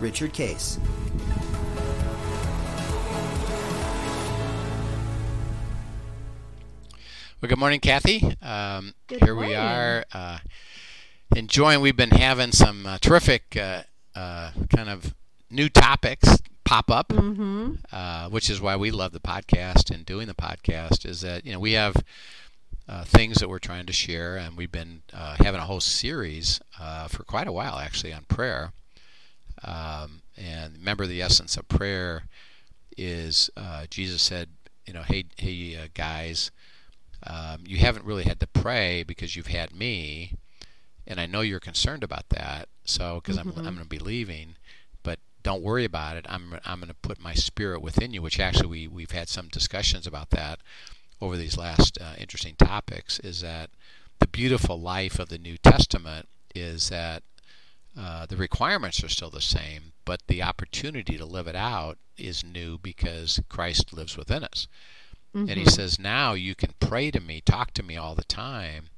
Richard Case. Well, good morning, Kathy. Um, Good here we are uh, enjoying. We've been having some uh, terrific uh, uh, kind of new topics pop up, Mm-hmm. uh, which is why we love the podcast and doing the podcast. Is that you know we have uh, things that we're trying to share, and we've been uh, having a whole series uh, for quite a while actually on prayer. Um, and remember, the essence of prayer is uh, Jesus said, you know, hey, hey, uh, guys, um, you haven't really had to pray because you've had me, and I know you're concerned about that. So, because I'm, I'm going to be leaving, but don't worry about it. I'm, I'm going to put my spirit within you, which actually we, we've had some discussions about that over these last uh, interesting topics. Is that the beautiful life of the New Testament is that uh, the requirements are still the same, but the opportunity to live it out is new because Christ lives within us. And he says, now you can pray to me, talk to me all the time.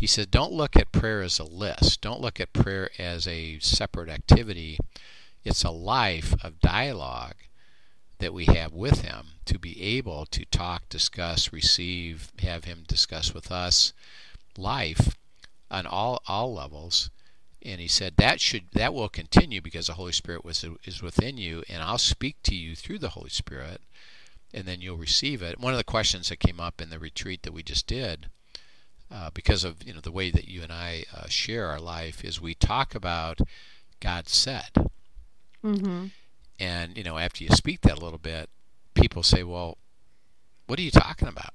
He said, don't look at prayer as a list. Don't look at prayer as a separate activity. It's a life of dialogue that we have with him to be able to talk, discuss, receive, have him discuss with us life on all all levels. And he said that should that will continue because the Holy Spirit was is within you, and I'll speak to you through the Holy Spirit and then you'll receive it. One of the questions that came up in the retreat that we just did, uh, because of you know the way that you and I uh, share our life, is we talk about God said, Mm-hmm. and you know after you speak that a little bit, people say, "Well, what are you talking about?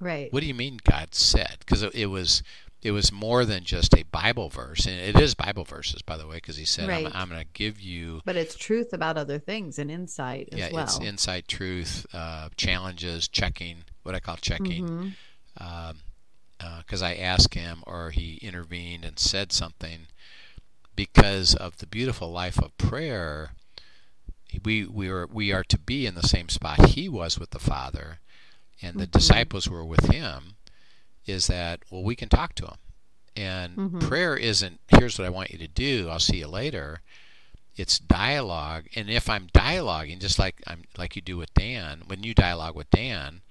Right. What do you mean God said?" Because it, it was it was more than just a Bible verse, and it is Bible verses, by the way, because He said, "I'm, I'm going to give you." But it's truth about other things and insight as yeah, well. it's insight, truth, uh, challenges, checking, what I call checking. Mm-hmm. Um, uh, because I asked him or he intervened and said something because of the beautiful life of prayer we we are we are to be in the same spot he was with the father and the mm-hmm. disciples were with him is that well we can talk to him and prayer isn't here's what I want you to do I'll see you later it's dialogue and if I'm dialoguing just like I'm like you do with Dan when you dialogue with Dan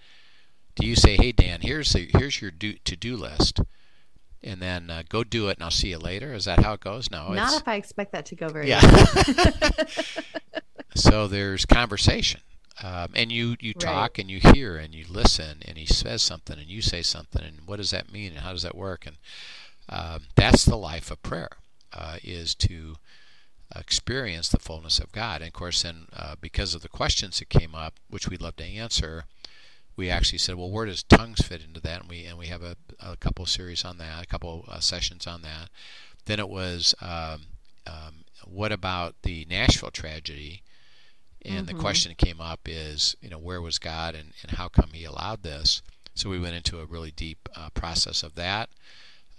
do you say, "Hey Dan, here's the here's your do, to-do list," and then uh, go do it, and I'll see you later? Is that how it goes? No, Not if I expect that to go very yeah. well. so there's conversation, um, and you you Right. talk and you hear and you listen, and he says something and you say something, and what does that mean and how does that work? And um, that's the life of prayer, uh, is to experience the fullness of God. And of course, then uh, because of the questions that came up, which we'd love to answer, we actually said, well, where does tongues fit into that? And we and we have a, a couple series on that, a couple uh, sessions on that. Then it was, um, um, what about the Nashville tragedy? And the question that came up is, you know, where was God and, and how come He allowed this? So we went into a really deep uh, process of that.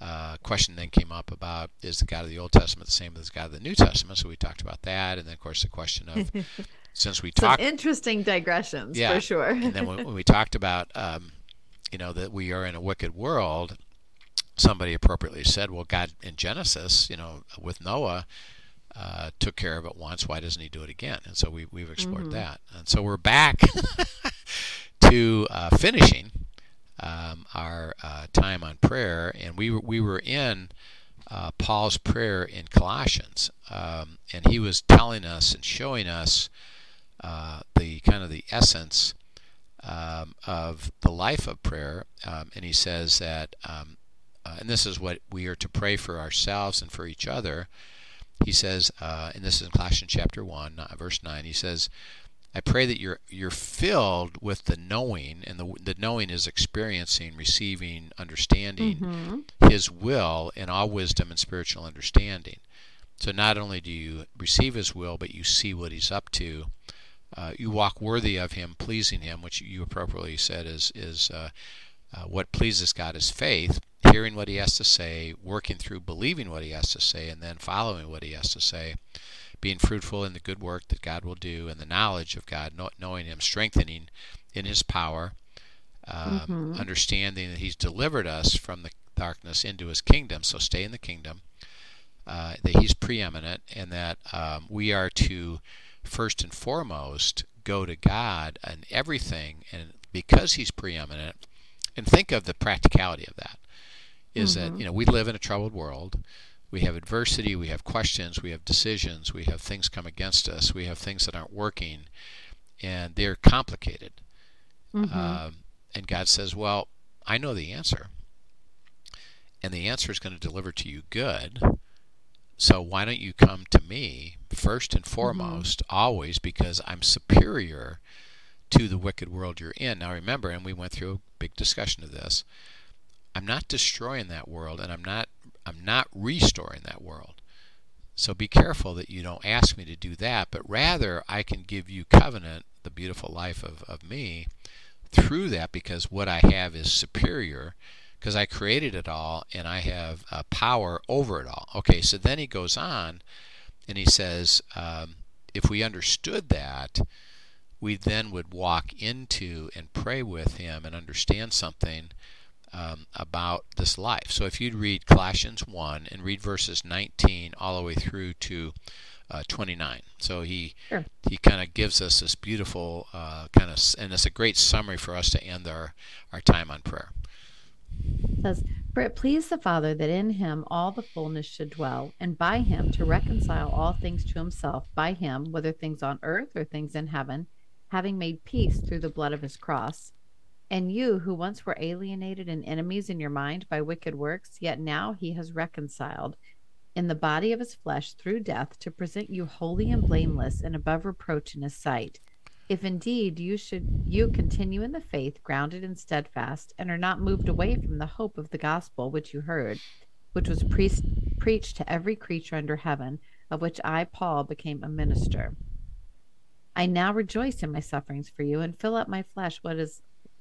Uh, question then came up about is the God of the Old Testament the same as the God of the New Testament? So we talked about that, and then of course the question of since we talked interesting digressions Yeah. for sure. and then when, when we talked about um, you know that we are in a wicked world somebody appropriately said well god in genesis you know with noah uh, took care of it once why doesn't he do it again? And so we, we've explored that. And so we're back to uh, finishing um, our uh, time on prayer. And we were, we were in uh, paul's prayer in colossians um, and he was telling us and showing us uh, the kind of the essence um, of the life of prayer, um, and he says that, um, uh, and this is what we are to pray for ourselves and for each other. He says, uh, and this is in Colossians chapter one, uh, verse nine. He says, "I pray that you're you're filled with the knowing, and the the knowing is experiencing, receiving, understanding His will in all wisdom and spiritual understanding." So not only do you receive His will, but you see what He's up to. Uh, you walk worthy of Him, pleasing Him, which you appropriately said is is uh, uh, what pleases God is faith, hearing what He has to say, working through believing what He has to say, and then following what He has to say, being fruitful in the good work that God will do, and the knowledge of God, knowing Him, strengthening in His power, um, mm-hmm. understanding that He's delivered us from the darkness into His kingdom. So stay in the kingdom. Uh, that He's preeminent, and that um, we are to first and foremost go to God and everything, and because He's preeminent, and think of the practicality of that. Is mm-hmm. that you know we live in a troubled world. We have adversity, we have questions, we have decisions, we have things come against us, we have things that aren't working, and they're complicated. Mm-hmm. Um, and God says, Well, I know the answer. And the answer is going to deliver to you good. So why don't you come to me first and mm-hmm. foremost, mm-hmm. always, because I'm superior to the wicked world you're in. Now remember, and we went through a big discussion of this, I'm not destroying that world and I'm not I'm not restoring that world. So be careful that you don't ask me to do that, but rather I can give you covenant, the beautiful life of, of me, through that because what I have is superior because I created it all and I have uh, power over it all. Okay, so then he goes on and he says, um, if we understood that, we then would walk into and pray with him and understand something um, about this life. So if you'd read Colossians 1 and read verses 19 all the way through to uh, 29. So he sure. he kind of gives us this beautiful uh, kind of, and it's a great summary for us to end our, our time on prayer. It says, For it pleased the Father that in him all the fullness should dwell, and by him to reconcile all things to himself, by him, whether things on earth or things in heaven, having made peace through the blood of his cross. And you, who once were alienated and enemies in your mind by wicked works, yet now he has reconciled in the body of his flesh through death to present you holy and blameless and above reproach in his sight. If indeed you should you continue in the faith, grounded and steadfast, and are not moved away from the hope of the gospel which you heard, which was pre- preached to every creature under heaven, of which I, Paul, became a minister. I now rejoice in my sufferings for you, and fill up my flesh what is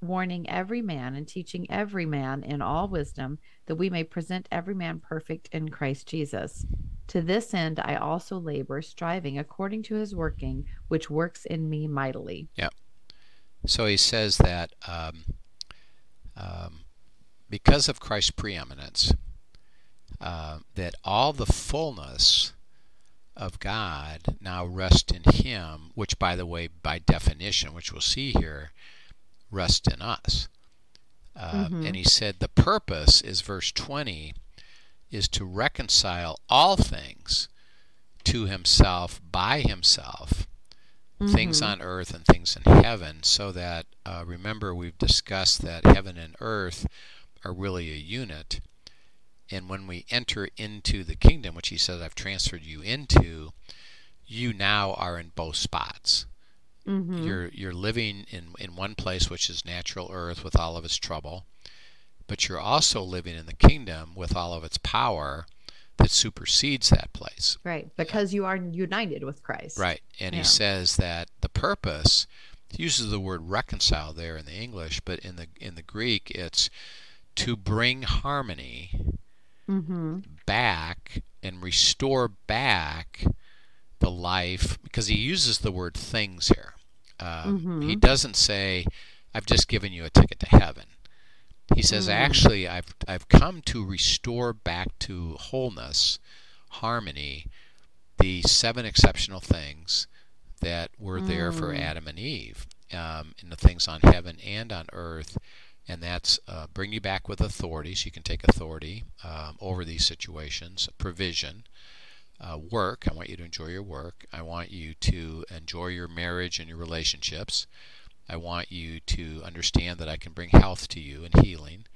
warning every man and teaching every man in all wisdom, that we may present every man perfect in Christ Jesus. To this end I also labor, striving according to his working, which works in me mightily. Yeah. So he says that um, um, because of Christ's preeminence, uh, that all the fullness of God now rests in him, which, by the way, by definition, which we'll see here, rests in us. Uh, mm-hmm. And he said the purpose is verse 20 is to reconcile all things to himself by himself, mm-hmm. things on earth and things in heaven, so that, uh, remember, we've discussed that heaven and earth are really a unit. And when we enter into the kingdom, which he says, I've transferred you into, you now are in both spots. Mm-hmm. You're you're living in in one place, which is natural earth with all of its trouble, but you're also living in the kingdom with all of its power that supersedes that place. Right, because you are united with Christ. Right, and yeah. he says that the purpose he uses the word reconcile there in the English, but in the in the Greek it's to bring harmony mm-hmm. back and restore back the life because he uses the word things here. Um, mm-hmm. He doesn't say, "I've just given you a ticket to heaven." He says, mm-hmm. "Actually, I've I've come to restore back to wholeness, harmony, the seven exceptional things that were there for mm. Adam and Eve, um, in the things on heaven and on earth." and that's uh, bring you back with authority, so you can take authority um, over these situations, provision, uh, work. I want you to enjoy your work. I want you to enjoy your marriage and your relationships. I want you to understand that I can bring health to you and healing.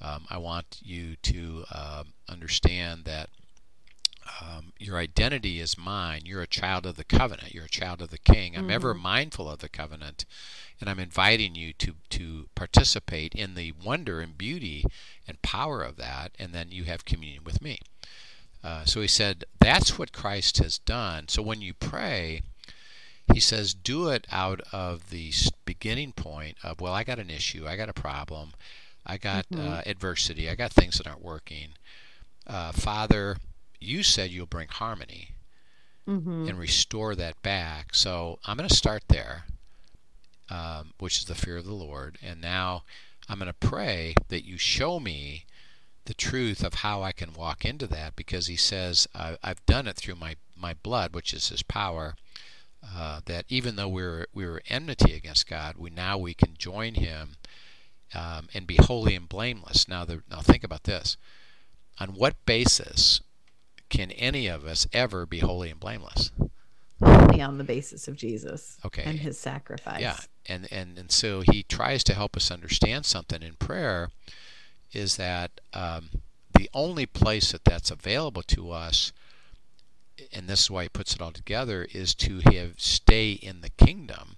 Um, I want you to um, understand that um, your identity is mine. You're a child of the covenant. You're a child of the king. I'm mm-hmm. ever mindful of the covenant, and I'm inviting you to to participate in the wonder and beauty and power of that, and then you have communion with me. Uh, so he said, that's what Christ has done. So when you pray, he says, do it out of the beginning point of, well, I got an issue, I got a problem, I got mm-hmm. uh, adversity, I got things that aren't working. Uh, Father, you said you'll bring harmony mm-hmm. and restore that back. So I'm going to start there, um, which is the fear of the Lord. And now I'm going to pray that you show me the truth of how I can walk into that because he says, I've done it through my, my blood, which is his power. Uh, that even though we were we were enmity against God, we now we can join Him um, and be holy and blameless. Now, the, now think about this: on what basis can any of us ever be holy and blameless? Only on the basis of Jesus okay. and His sacrifice. Yeah, and and and so He tries to help us understand something in prayer is that um, the only place that that's available to us, and this is why he puts it all together, is to have stay in the kingdom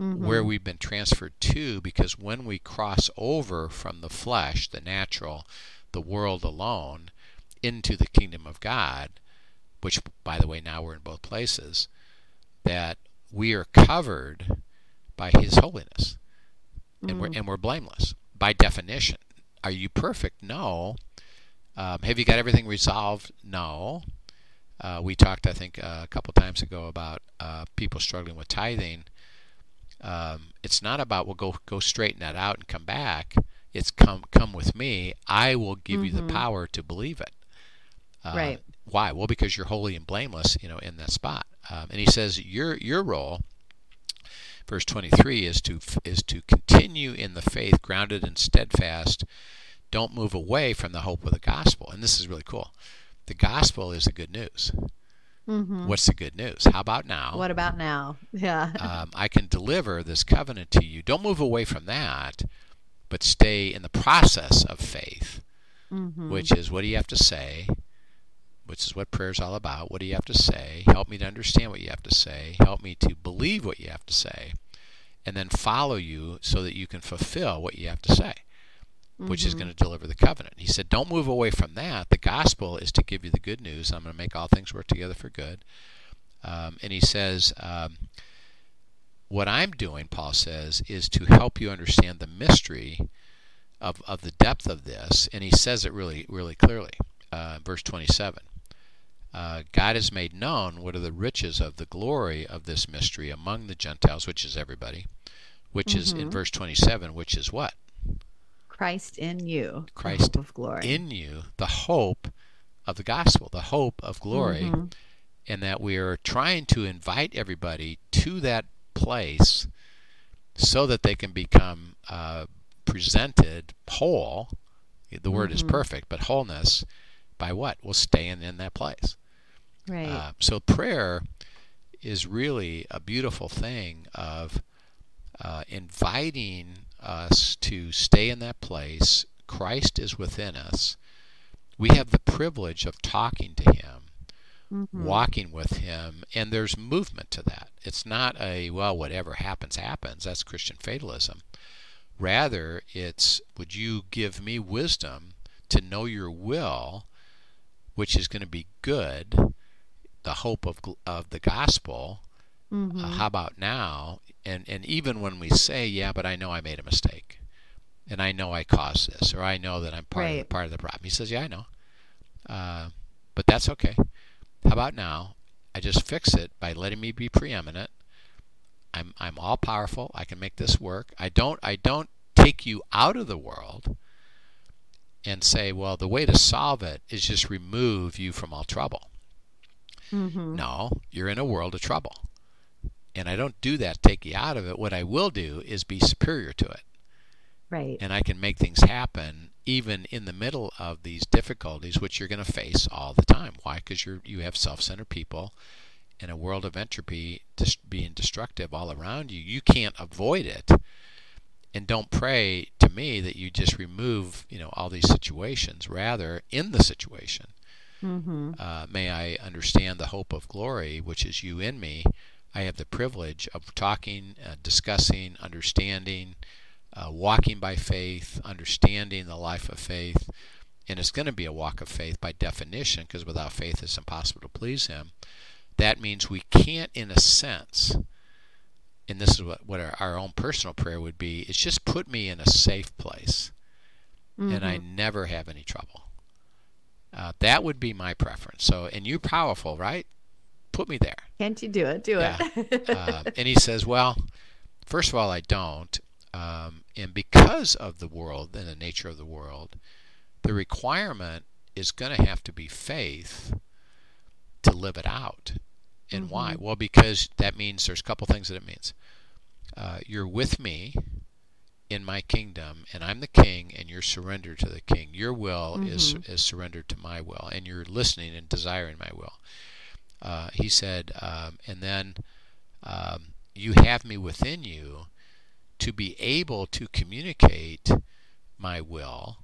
mm-hmm. where we've been transferred to. Because when we cross over from the flesh, the natural, the world alone, into the kingdom of God, which, by the way, now we're in both places, that we are covered by His holiness, mm-hmm. and we're mm. and we're blameless by definition. Are you perfect? No. Um, have you got everything resolved? No. Uh, we talked, I think, uh, a couple times ago about uh, people struggling with tithing. Um, it's not about well, go go straighten that out and come back. It's come come with me. I will give mm-hmm. you the mm-hmm. power to believe it. Uh, right. Why? Well, because you're holy and blameless, you know, in that spot. Um, and he says your your role verse 23 is to is to continue in the faith grounded and steadfast. Don't move away from the hope of the gospel. And this is really cool. The gospel is the good news. Mm-hmm. what's the good news? How about now? What about now? Yeah. Um, i can deliver this covenant to you. Don't move away from that but stay in the process of faith mm-hmm. which is what do you have to say which is what prayer is all about. What do you have to say? Help me to understand what you have to say. Help me to believe what you have to say. And then follow you so that you can fulfill what you have to say, mm-hmm. which is mm-hmm. going to deliver the covenant. He said, Don't move away from that. The gospel is to give you the good news. I'm going to make all things work together for good. Um, and he says, um, What I'm doing, Paul says, is to help you understand the mystery of, of the depth of this. And he says it really, really clearly. Uh, verse 27 uh, God has made known what are the riches of the glory of this mystery among the Gentiles, which is everybody, which mm-hmm. is in mm-hmm. verse 27, which is what? Christ in you. Christ of glory. in you, the hope of the gospel, the hope of glory, mm-hmm. and that we are trying to invite everybody to that place so that they can become uh, presented whole. The word mm-hmm. is perfect, but wholeness by what? Well, staying in that place. Right. Uh, so prayer is really a beautiful thing of uh, inviting us to stay in that place. Christ is within us. We have the privilege of talking to Him, mm-hmm. walking with Him, and there's movement to that. It's not a, well, whatever happens, happens. That's Christian fatalism. Rather, it's, would you give me wisdom to know your will, which is going to be good, the hope of of the gospel. Uh, mm-hmm. Uh, how about now? And and even when we say, yeah, but I know I made a mistake, and I know I caused this, or I know that I'm part right. of the, part of the problem. He says, yeah, I know, uh, but that's okay. How about now? I just fix it by letting me be preeminent. I'm I'm all powerful. I can make this work. I don't I don't take you out of the world and say, well, the way to solve it is just remove you from all trouble. Mm-hmm. No, you're in a world of trouble. And I don't do that, take you out of it. What I will do is be superior to it. Right. And I can make things happen even in the middle of these difficulties, which you're going to face all the time. Why? Because you you have self-centered people in a world of entropy just being destructive all around you. You can't avoid it. And don't pray to me that you just remove, you know, all these situations. Rather, in the situation, mm-hmm. uh, may I understand the hope of glory, which is you in me. I have the privilege of talking, uh, discussing, understanding, uh, walking by faith, understanding the life of faith. And it's going to be a walk of faith by definition, because without faith it's impossible to please Him. That means we can't, in a sense, and this is what, what our, our own personal prayer would be, is just put me in a safe place mm-hmm. and I mm-hmm. never have any trouble. Uh, that would be my preference. So, and you're powerful, right? Put me there. Can't you do it? Do yeah. it. uh, and he says, well, first of all, I don't. Um, and because of the world and the nature of the world, the requirement is going to have to be faith to live it out. And mm-hmm. why? Well, because that means there's a couple things that it means. Uh, you're with me in my kingdom, and I'm the king, and you're surrendered to the king. Your will mm-hmm. is is surrendered to my will, and you're listening and desiring my will. Uh, he said, um, and then um, you have me within you to be able to communicate my will,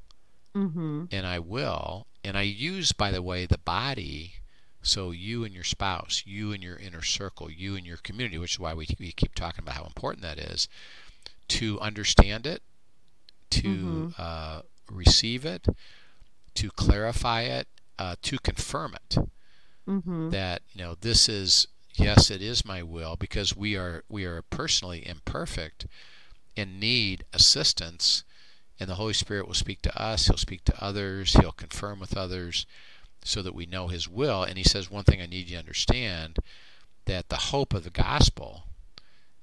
mm-hmm. and I will, and I use, by the way, the body so you and your spouse, you and your inner circle, you and your community, which is why we, we keep talking about how important that is, to understand it, to mm-hmm. uh, receive it, to clarify it, uh, to confirm it. Mm-hmm. That you know this is yes, it is my will because we are we are personally imperfect and need assistance, and the Holy Spirit will speak to us. He'll speak to others. He'll confirm with others so that we know His will. And He says, one thing I need you to understand that the hope of the gospel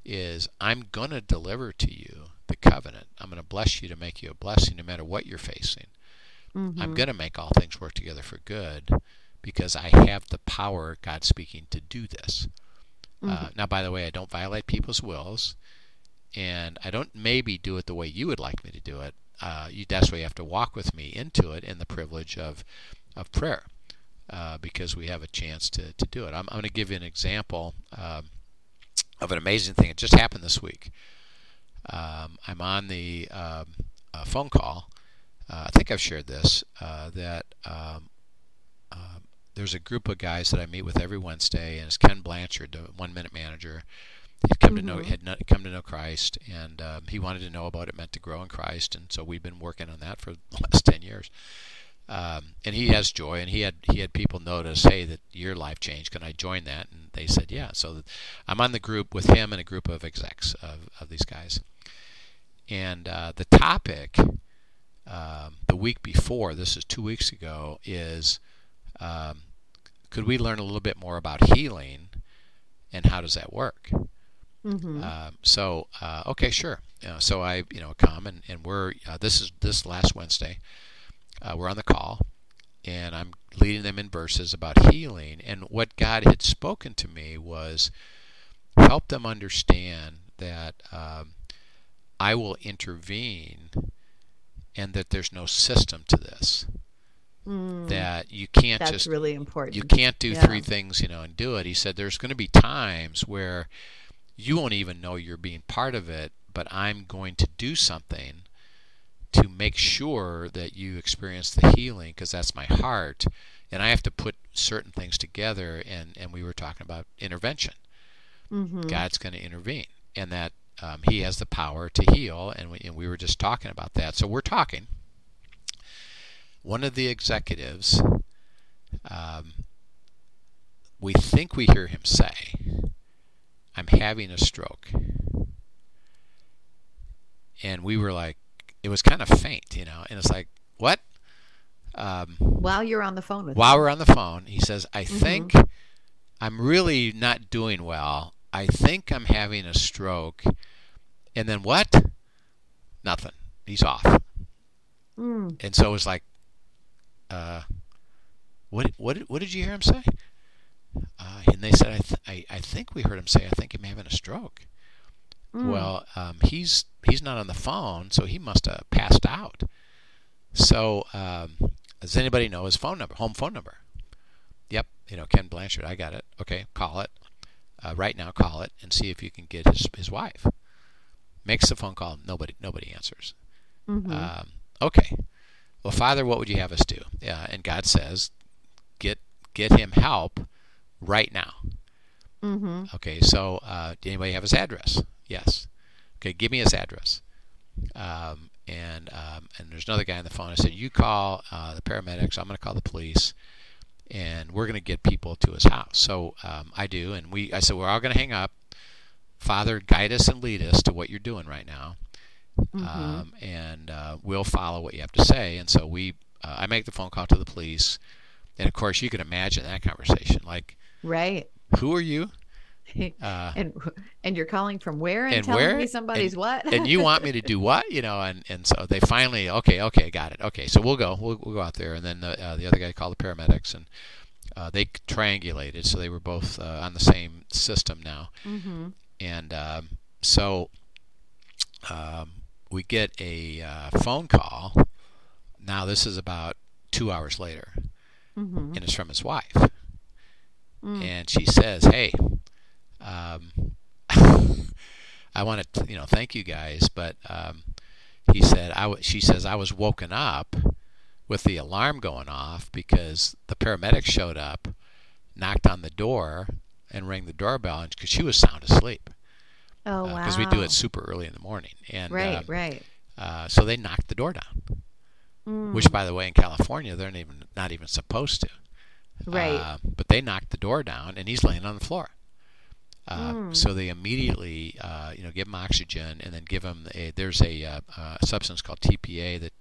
is I'm going to deliver to you the covenant. I'm going to bless you to make you a blessing no matter what you're facing. Mm-hmm. I'm going to make all things work together for good because I have the power, God speaking, to do this. Uh, mm-hmm. Uh, now, by the way, I don't violate people's wills, and I don't maybe do it the way you would like me to do it. Uh, you, that's why you have to walk with me into it in the privilege of of prayer uh, because we have a chance to, to do it. I'm, I'm going to give you an example um, of an amazing thing. It just happened this week. Um, I'm on the um, phone call. Uh, I think I've shared this uh, that um, um, there's a group of guys that I meet with every Wednesday, and it's Ken Blanchard, the one minute manager. He'd come mm-hmm. to know mm-hmm. had not, come to know Christ, and um, he wanted to know about it meant to grow in Christ, and so we've been working on that for the last ten years. Um, and he has joy, and he had he had people notice, hey, that your life changed. Can I join that? And they said, yeah. So I'm on the group with him and a group of execs of, of these guys. And uh, the topic um, the week before, this is two weeks ago, is um, could we learn a little bit more about healing, and how does that work? Mm-hmm. Uh, so uh, okay, sure. Uh, so I you know come and, and we're uh, this is this last Wednesday uh, we're on the call, and I'm leading them in verses about healing. And what God had spoken to me was help them understand that um, I will intervene and that there's no system to this. Mm, that you can't that's just really important. You can't do yeah. three things, you know, and do it. He said there's going to be times where you won't even know you're being part of it, but I'm going to do something to make sure that you experience the healing because that's my heart and i have to put certain things together and and we were talking about intervention. Mm-hmm. god's going to intervene and that um, he has the power to heal and we, and we were just talking about that. So we're talking. One of the executives um, we think we hear him say i'm having a stroke. And we were like it was kind of faint, you know, and it's like, what? Um, while you're on the phone with while him. we're on the phone, he says, I mm-hmm. think I'm really not doing well. I think I'm having a stroke. And then what? Nothing. He's off. Mm. And so it was like, uh, what, what, what did you hear him say? Uh, and they said, I, th- I, I think we heard him say, I think I'm having a stroke. Mm. Well, um, he's he's not on the phone, so he must have passed out. So, um, does anybody know his phone number, home phone number? Yep, you know Ken Blanchard. I got it. Okay, call it uh, right now. Call it and see if you can get his his wife. Makes the phone call. Nobody nobody answers. Mhm. Um, okay. Well, Father, what would you have us do? Uh, and God says, get get him help right now. Mhm. Okay. So, uh, do anybody have his address? Yes. Okay. Give me his address. Um, and um, and there's another guy on the phone. I said, you call uh, the paramedics. I'm going to call the police, and we're going to get people to his house. So um, I do, and we. I said, we're all going to hang up. Father, guide us and lead us to what you're doing right now Mhm. um, and uh, we'll follow what you have to say. And so we, uh, I make the phone call to the police, and of course you can imagine that conversation. Like, right. who are you? Uh, and and you're calling from where and, and telling where? me somebody's and, what? and you want me to do what? You know, and and so they finally, okay, okay, got it. Okay, so we'll go, we'll, we'll go out there, and then the, uh, the other guy called the paramedics, and uh, they triangulated, so they were both uh, on the same system now. Mhm. and um, so um, we get a uh, phone call. Now this is about two hours later, Mhm. and it's from his wife, Mm. and she says, "Hey, um, I want to, you know, thank you guys, but um, he said, I w- she says I was woken up with the alarm going off because the paramedics showed up, knocked on the door, and rang the doorbell, and because she was sound asleep." Oh wow. because uh, we do it super early in the morning. And right, um, right. uh, so they knocked the door down, Mm. which, by the way, in California they're not even not even supposed to. right. Uh, but they knocked the door down, and he's laying on the floor. Uh, Mm. So they immediately, uh, you know, give him oxygen, and then give him a. There's a, uh, a substance called TPA that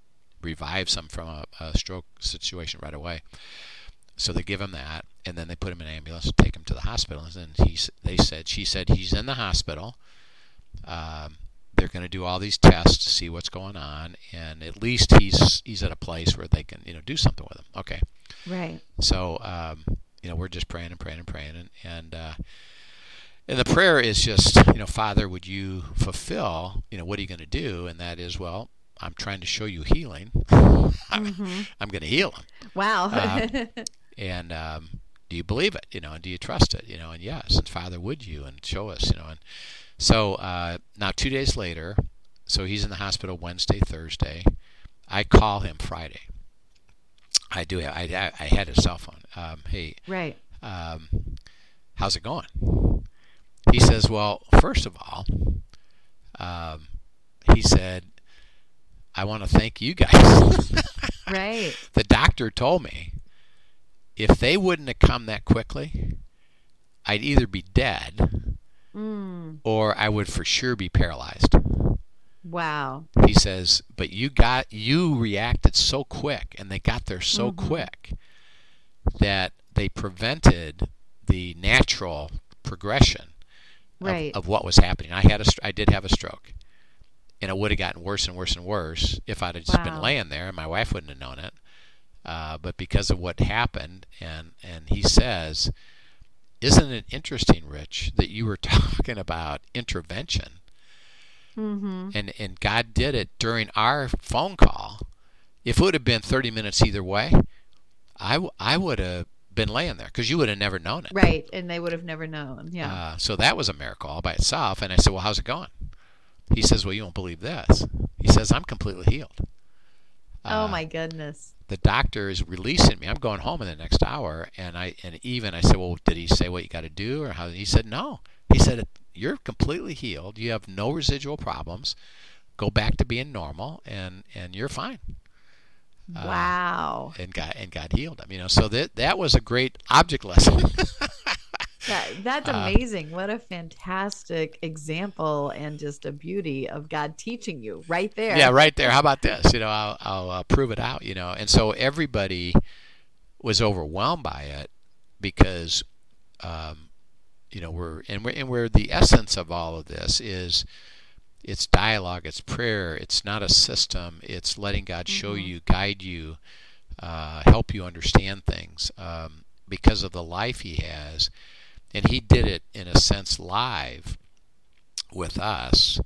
revives him from a, a stroke situation right away. So they give him that, and then they put him in an ambulance take him to the hospital. And he's, they said, she said he's in the hospital. Um, they're going to do all these tests to see what's going on, and at least he's he's at a place where they can you know do something with him. Okay, right. so um, you know we're just praying and praying and praying, and and uh, and the prayer is just you know Father, would you fulfill you know what are you going to do? And that is well, I'm trying to show you healing. I'm, Mhm. I'm going to heal him, Wow. Uh, and um, do you believe it? You know, and do you trust it? You know, and yes, and Father, would you and show us? You know, and so uh, now two days later, so he's in the hospital Wednesday, Thursday. I call him Friday. I do. Have, I I I had his cell phone. Um, hey, right. um, how's it going? He says, well, first of all, um, he said, I want to thank you guys. Right. the doctor told me if they wouldn't have come that quickly, I'd either be dead Mm. or I would for sure be paralyzed. Wow. He says, but you got you reacted so quick and they got there so Mhm. quick that they prevented the natural progression Right. of, what was happening. I had a I did have a stroke. And it would have gotten worse and worse and worse if I'd have just been laying there and my wife wouldn't have known it. Uh, but because of what happened, and and he says, isn't it interesting, Rich, that you were talking about intervention, Mm-hmm. and and God did it during our phone call. If it would have been 30 minutes either way, I, w- I would have been laying there because you would have never known it. Right. And they would have never known. Yeah. Uh, so that was a miracle all by itself. And I said, Well, how's it going? He says, Well, you won't believe this. He says, I'm completely healed. oh Uh, my goodness. The doctor is releasing me. I'm going home in the next hour. And I and even I said, Well, did he say what you got to do or how? He said, No. He said, You're completely healed. You have no residual problems. Go back to being normal, and and you're fine. Uh, wow. And got and got healed him. You know, so that that was a great object lesson. That, that's Uh, amazing. what a fantastic example and just a beauty of God teaching you right there. Yeah, right there. How about this? You know, I'll, I'll uh, prove it out. You know, and so everybody was overwhelmed by it because, um, you know, we're and we're and we're the essence of all of this is it's dialogue, it's prayer, it's not a system. It's letting God show Mhm. you, guide you, uh, help you understand things um, because of the life He has, and He did it in a sense live with us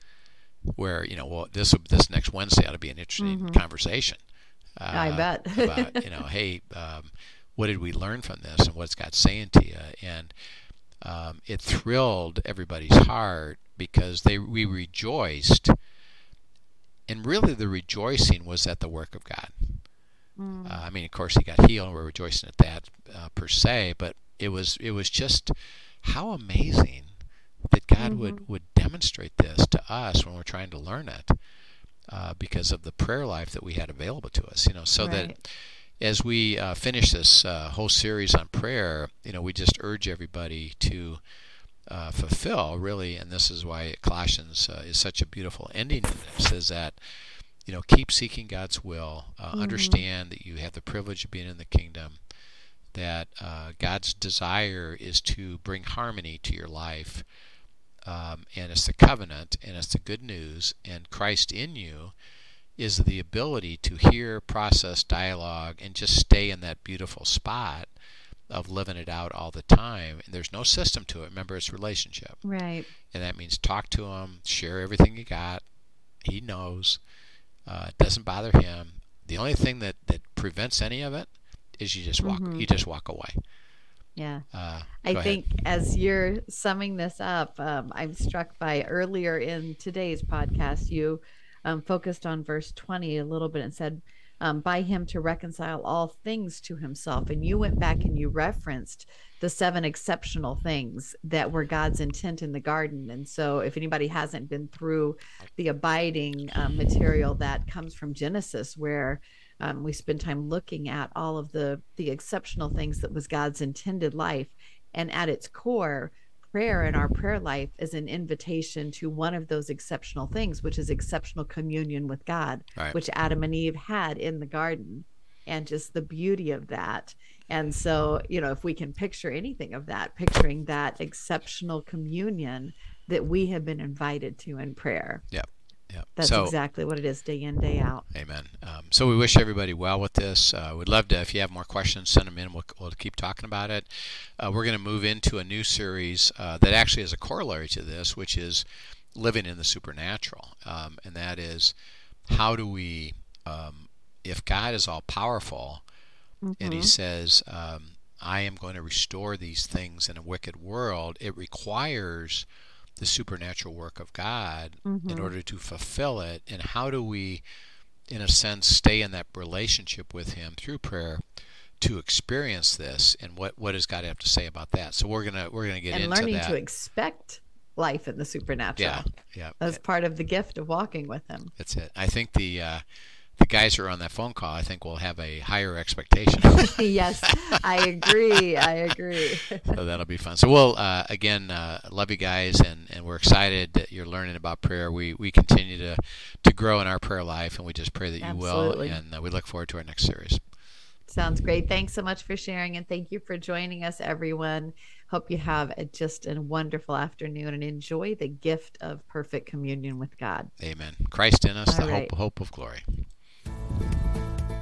where you know well this this next Wednesday ought to be an interesting Mhm. conversation Uh, I bet. about, you know, hey, um, what did we learn from this and what's God saying to you? And um, it thrilled everybody's heart because they we rejoiced. And really, the rejoicing was at the work of God. Mm. Uh, I mean, of course, he got healed. We're rejoicing at that uh, per se, but it was it was just how amazing that God Mm-hmm. would would demonstrate this to us when we're trying to learn it, uh, because of the prayer life that we had available to us. You know, so that Right. As we uh, finish this uh, whole series on prayer, you know, we just urge everybody to uh, fulfill really, and this is why Colossians uh, is such a beautiful ending to this, is that you know keep seeking God's will, uh, understand that you have the privilege of being in the kingdom, that uh, God's desire is to bring harmony to your life, um, and it's the covenant, and it's the good news, and Christ in you is the ability to hear, process, dialogue, and just stay in that beautiful spot of living it out all the time. And there's no system to it. Remember, it's relationship, Right. and that means talk to him, share everything you got. He knows. Uh, it doesn't bother him. The only thing that, that prevents any of it is you just walk. You just walk away. Yeah. Uh, I ahead. think as you're summing this up, um, I'm struck by earlier in today's podcast, you um, focused on verse 20 a little bit and said, um, by him to reconcile all things to himself. And you went back and you referenced the seven exceptional things that were God's intent in the garden. And so, if anybody hasn't been through the abiding um, material that comes from Genesis, where um, we spend time looking at all of the the exceptional things that was God's intended life, and at its core, prayer in our prayer life is an invitation to one of those exceptional things, which is exceptional communion with God, Right. which Adam and Eve had in the garden, and just the beauty of that. And so, you know, if we can picture anything of that, picturing that exceptional communion that we have been invited to in prayer. Yep. Yep. That's so, exactly what it is day in, day out. Amen. Um, so we wish everybody well with this. Uh, we'd love to, if you have more questions, send them in. We'll, we'll keep talking about it. Uh, we're going to move into a new series uh, that actually is a corollary to this, which is living in the supernatural. Um, and that is how do we, um, if God is all powerful and He says, um, I am going to restore these things in a wicked world, it requires the supernatural work of God in order to fulfill it. And how do we, in a sense, stay in that relationship with Him through prayer to experience this? And what what does God have to say about that? So we're gonna we're gonna get into that and into learning that. to expect life in the supernatural. yeah, yeah, That's part of the gift of walking with him. that's it. I think the uh, the guys who are on that phone call, I think, will have a higher expectation. yes, I agree. I agree. so that'll be fun. So we'll uh, again uh, love you guys, and, and we're excited that you're learning about prayer. We we continue to to grow in our prayer life, and we just pray that you Absolutely. will. And uh, we look forward to our next series. Sounds great. Thanks so much for sharing, and thank you for joining us, everyone. Hope you have a, just a wonderful afternoon and enjoy the gift of perfect communion with God. Amen. Christ in us, All the right. hope hope of glory.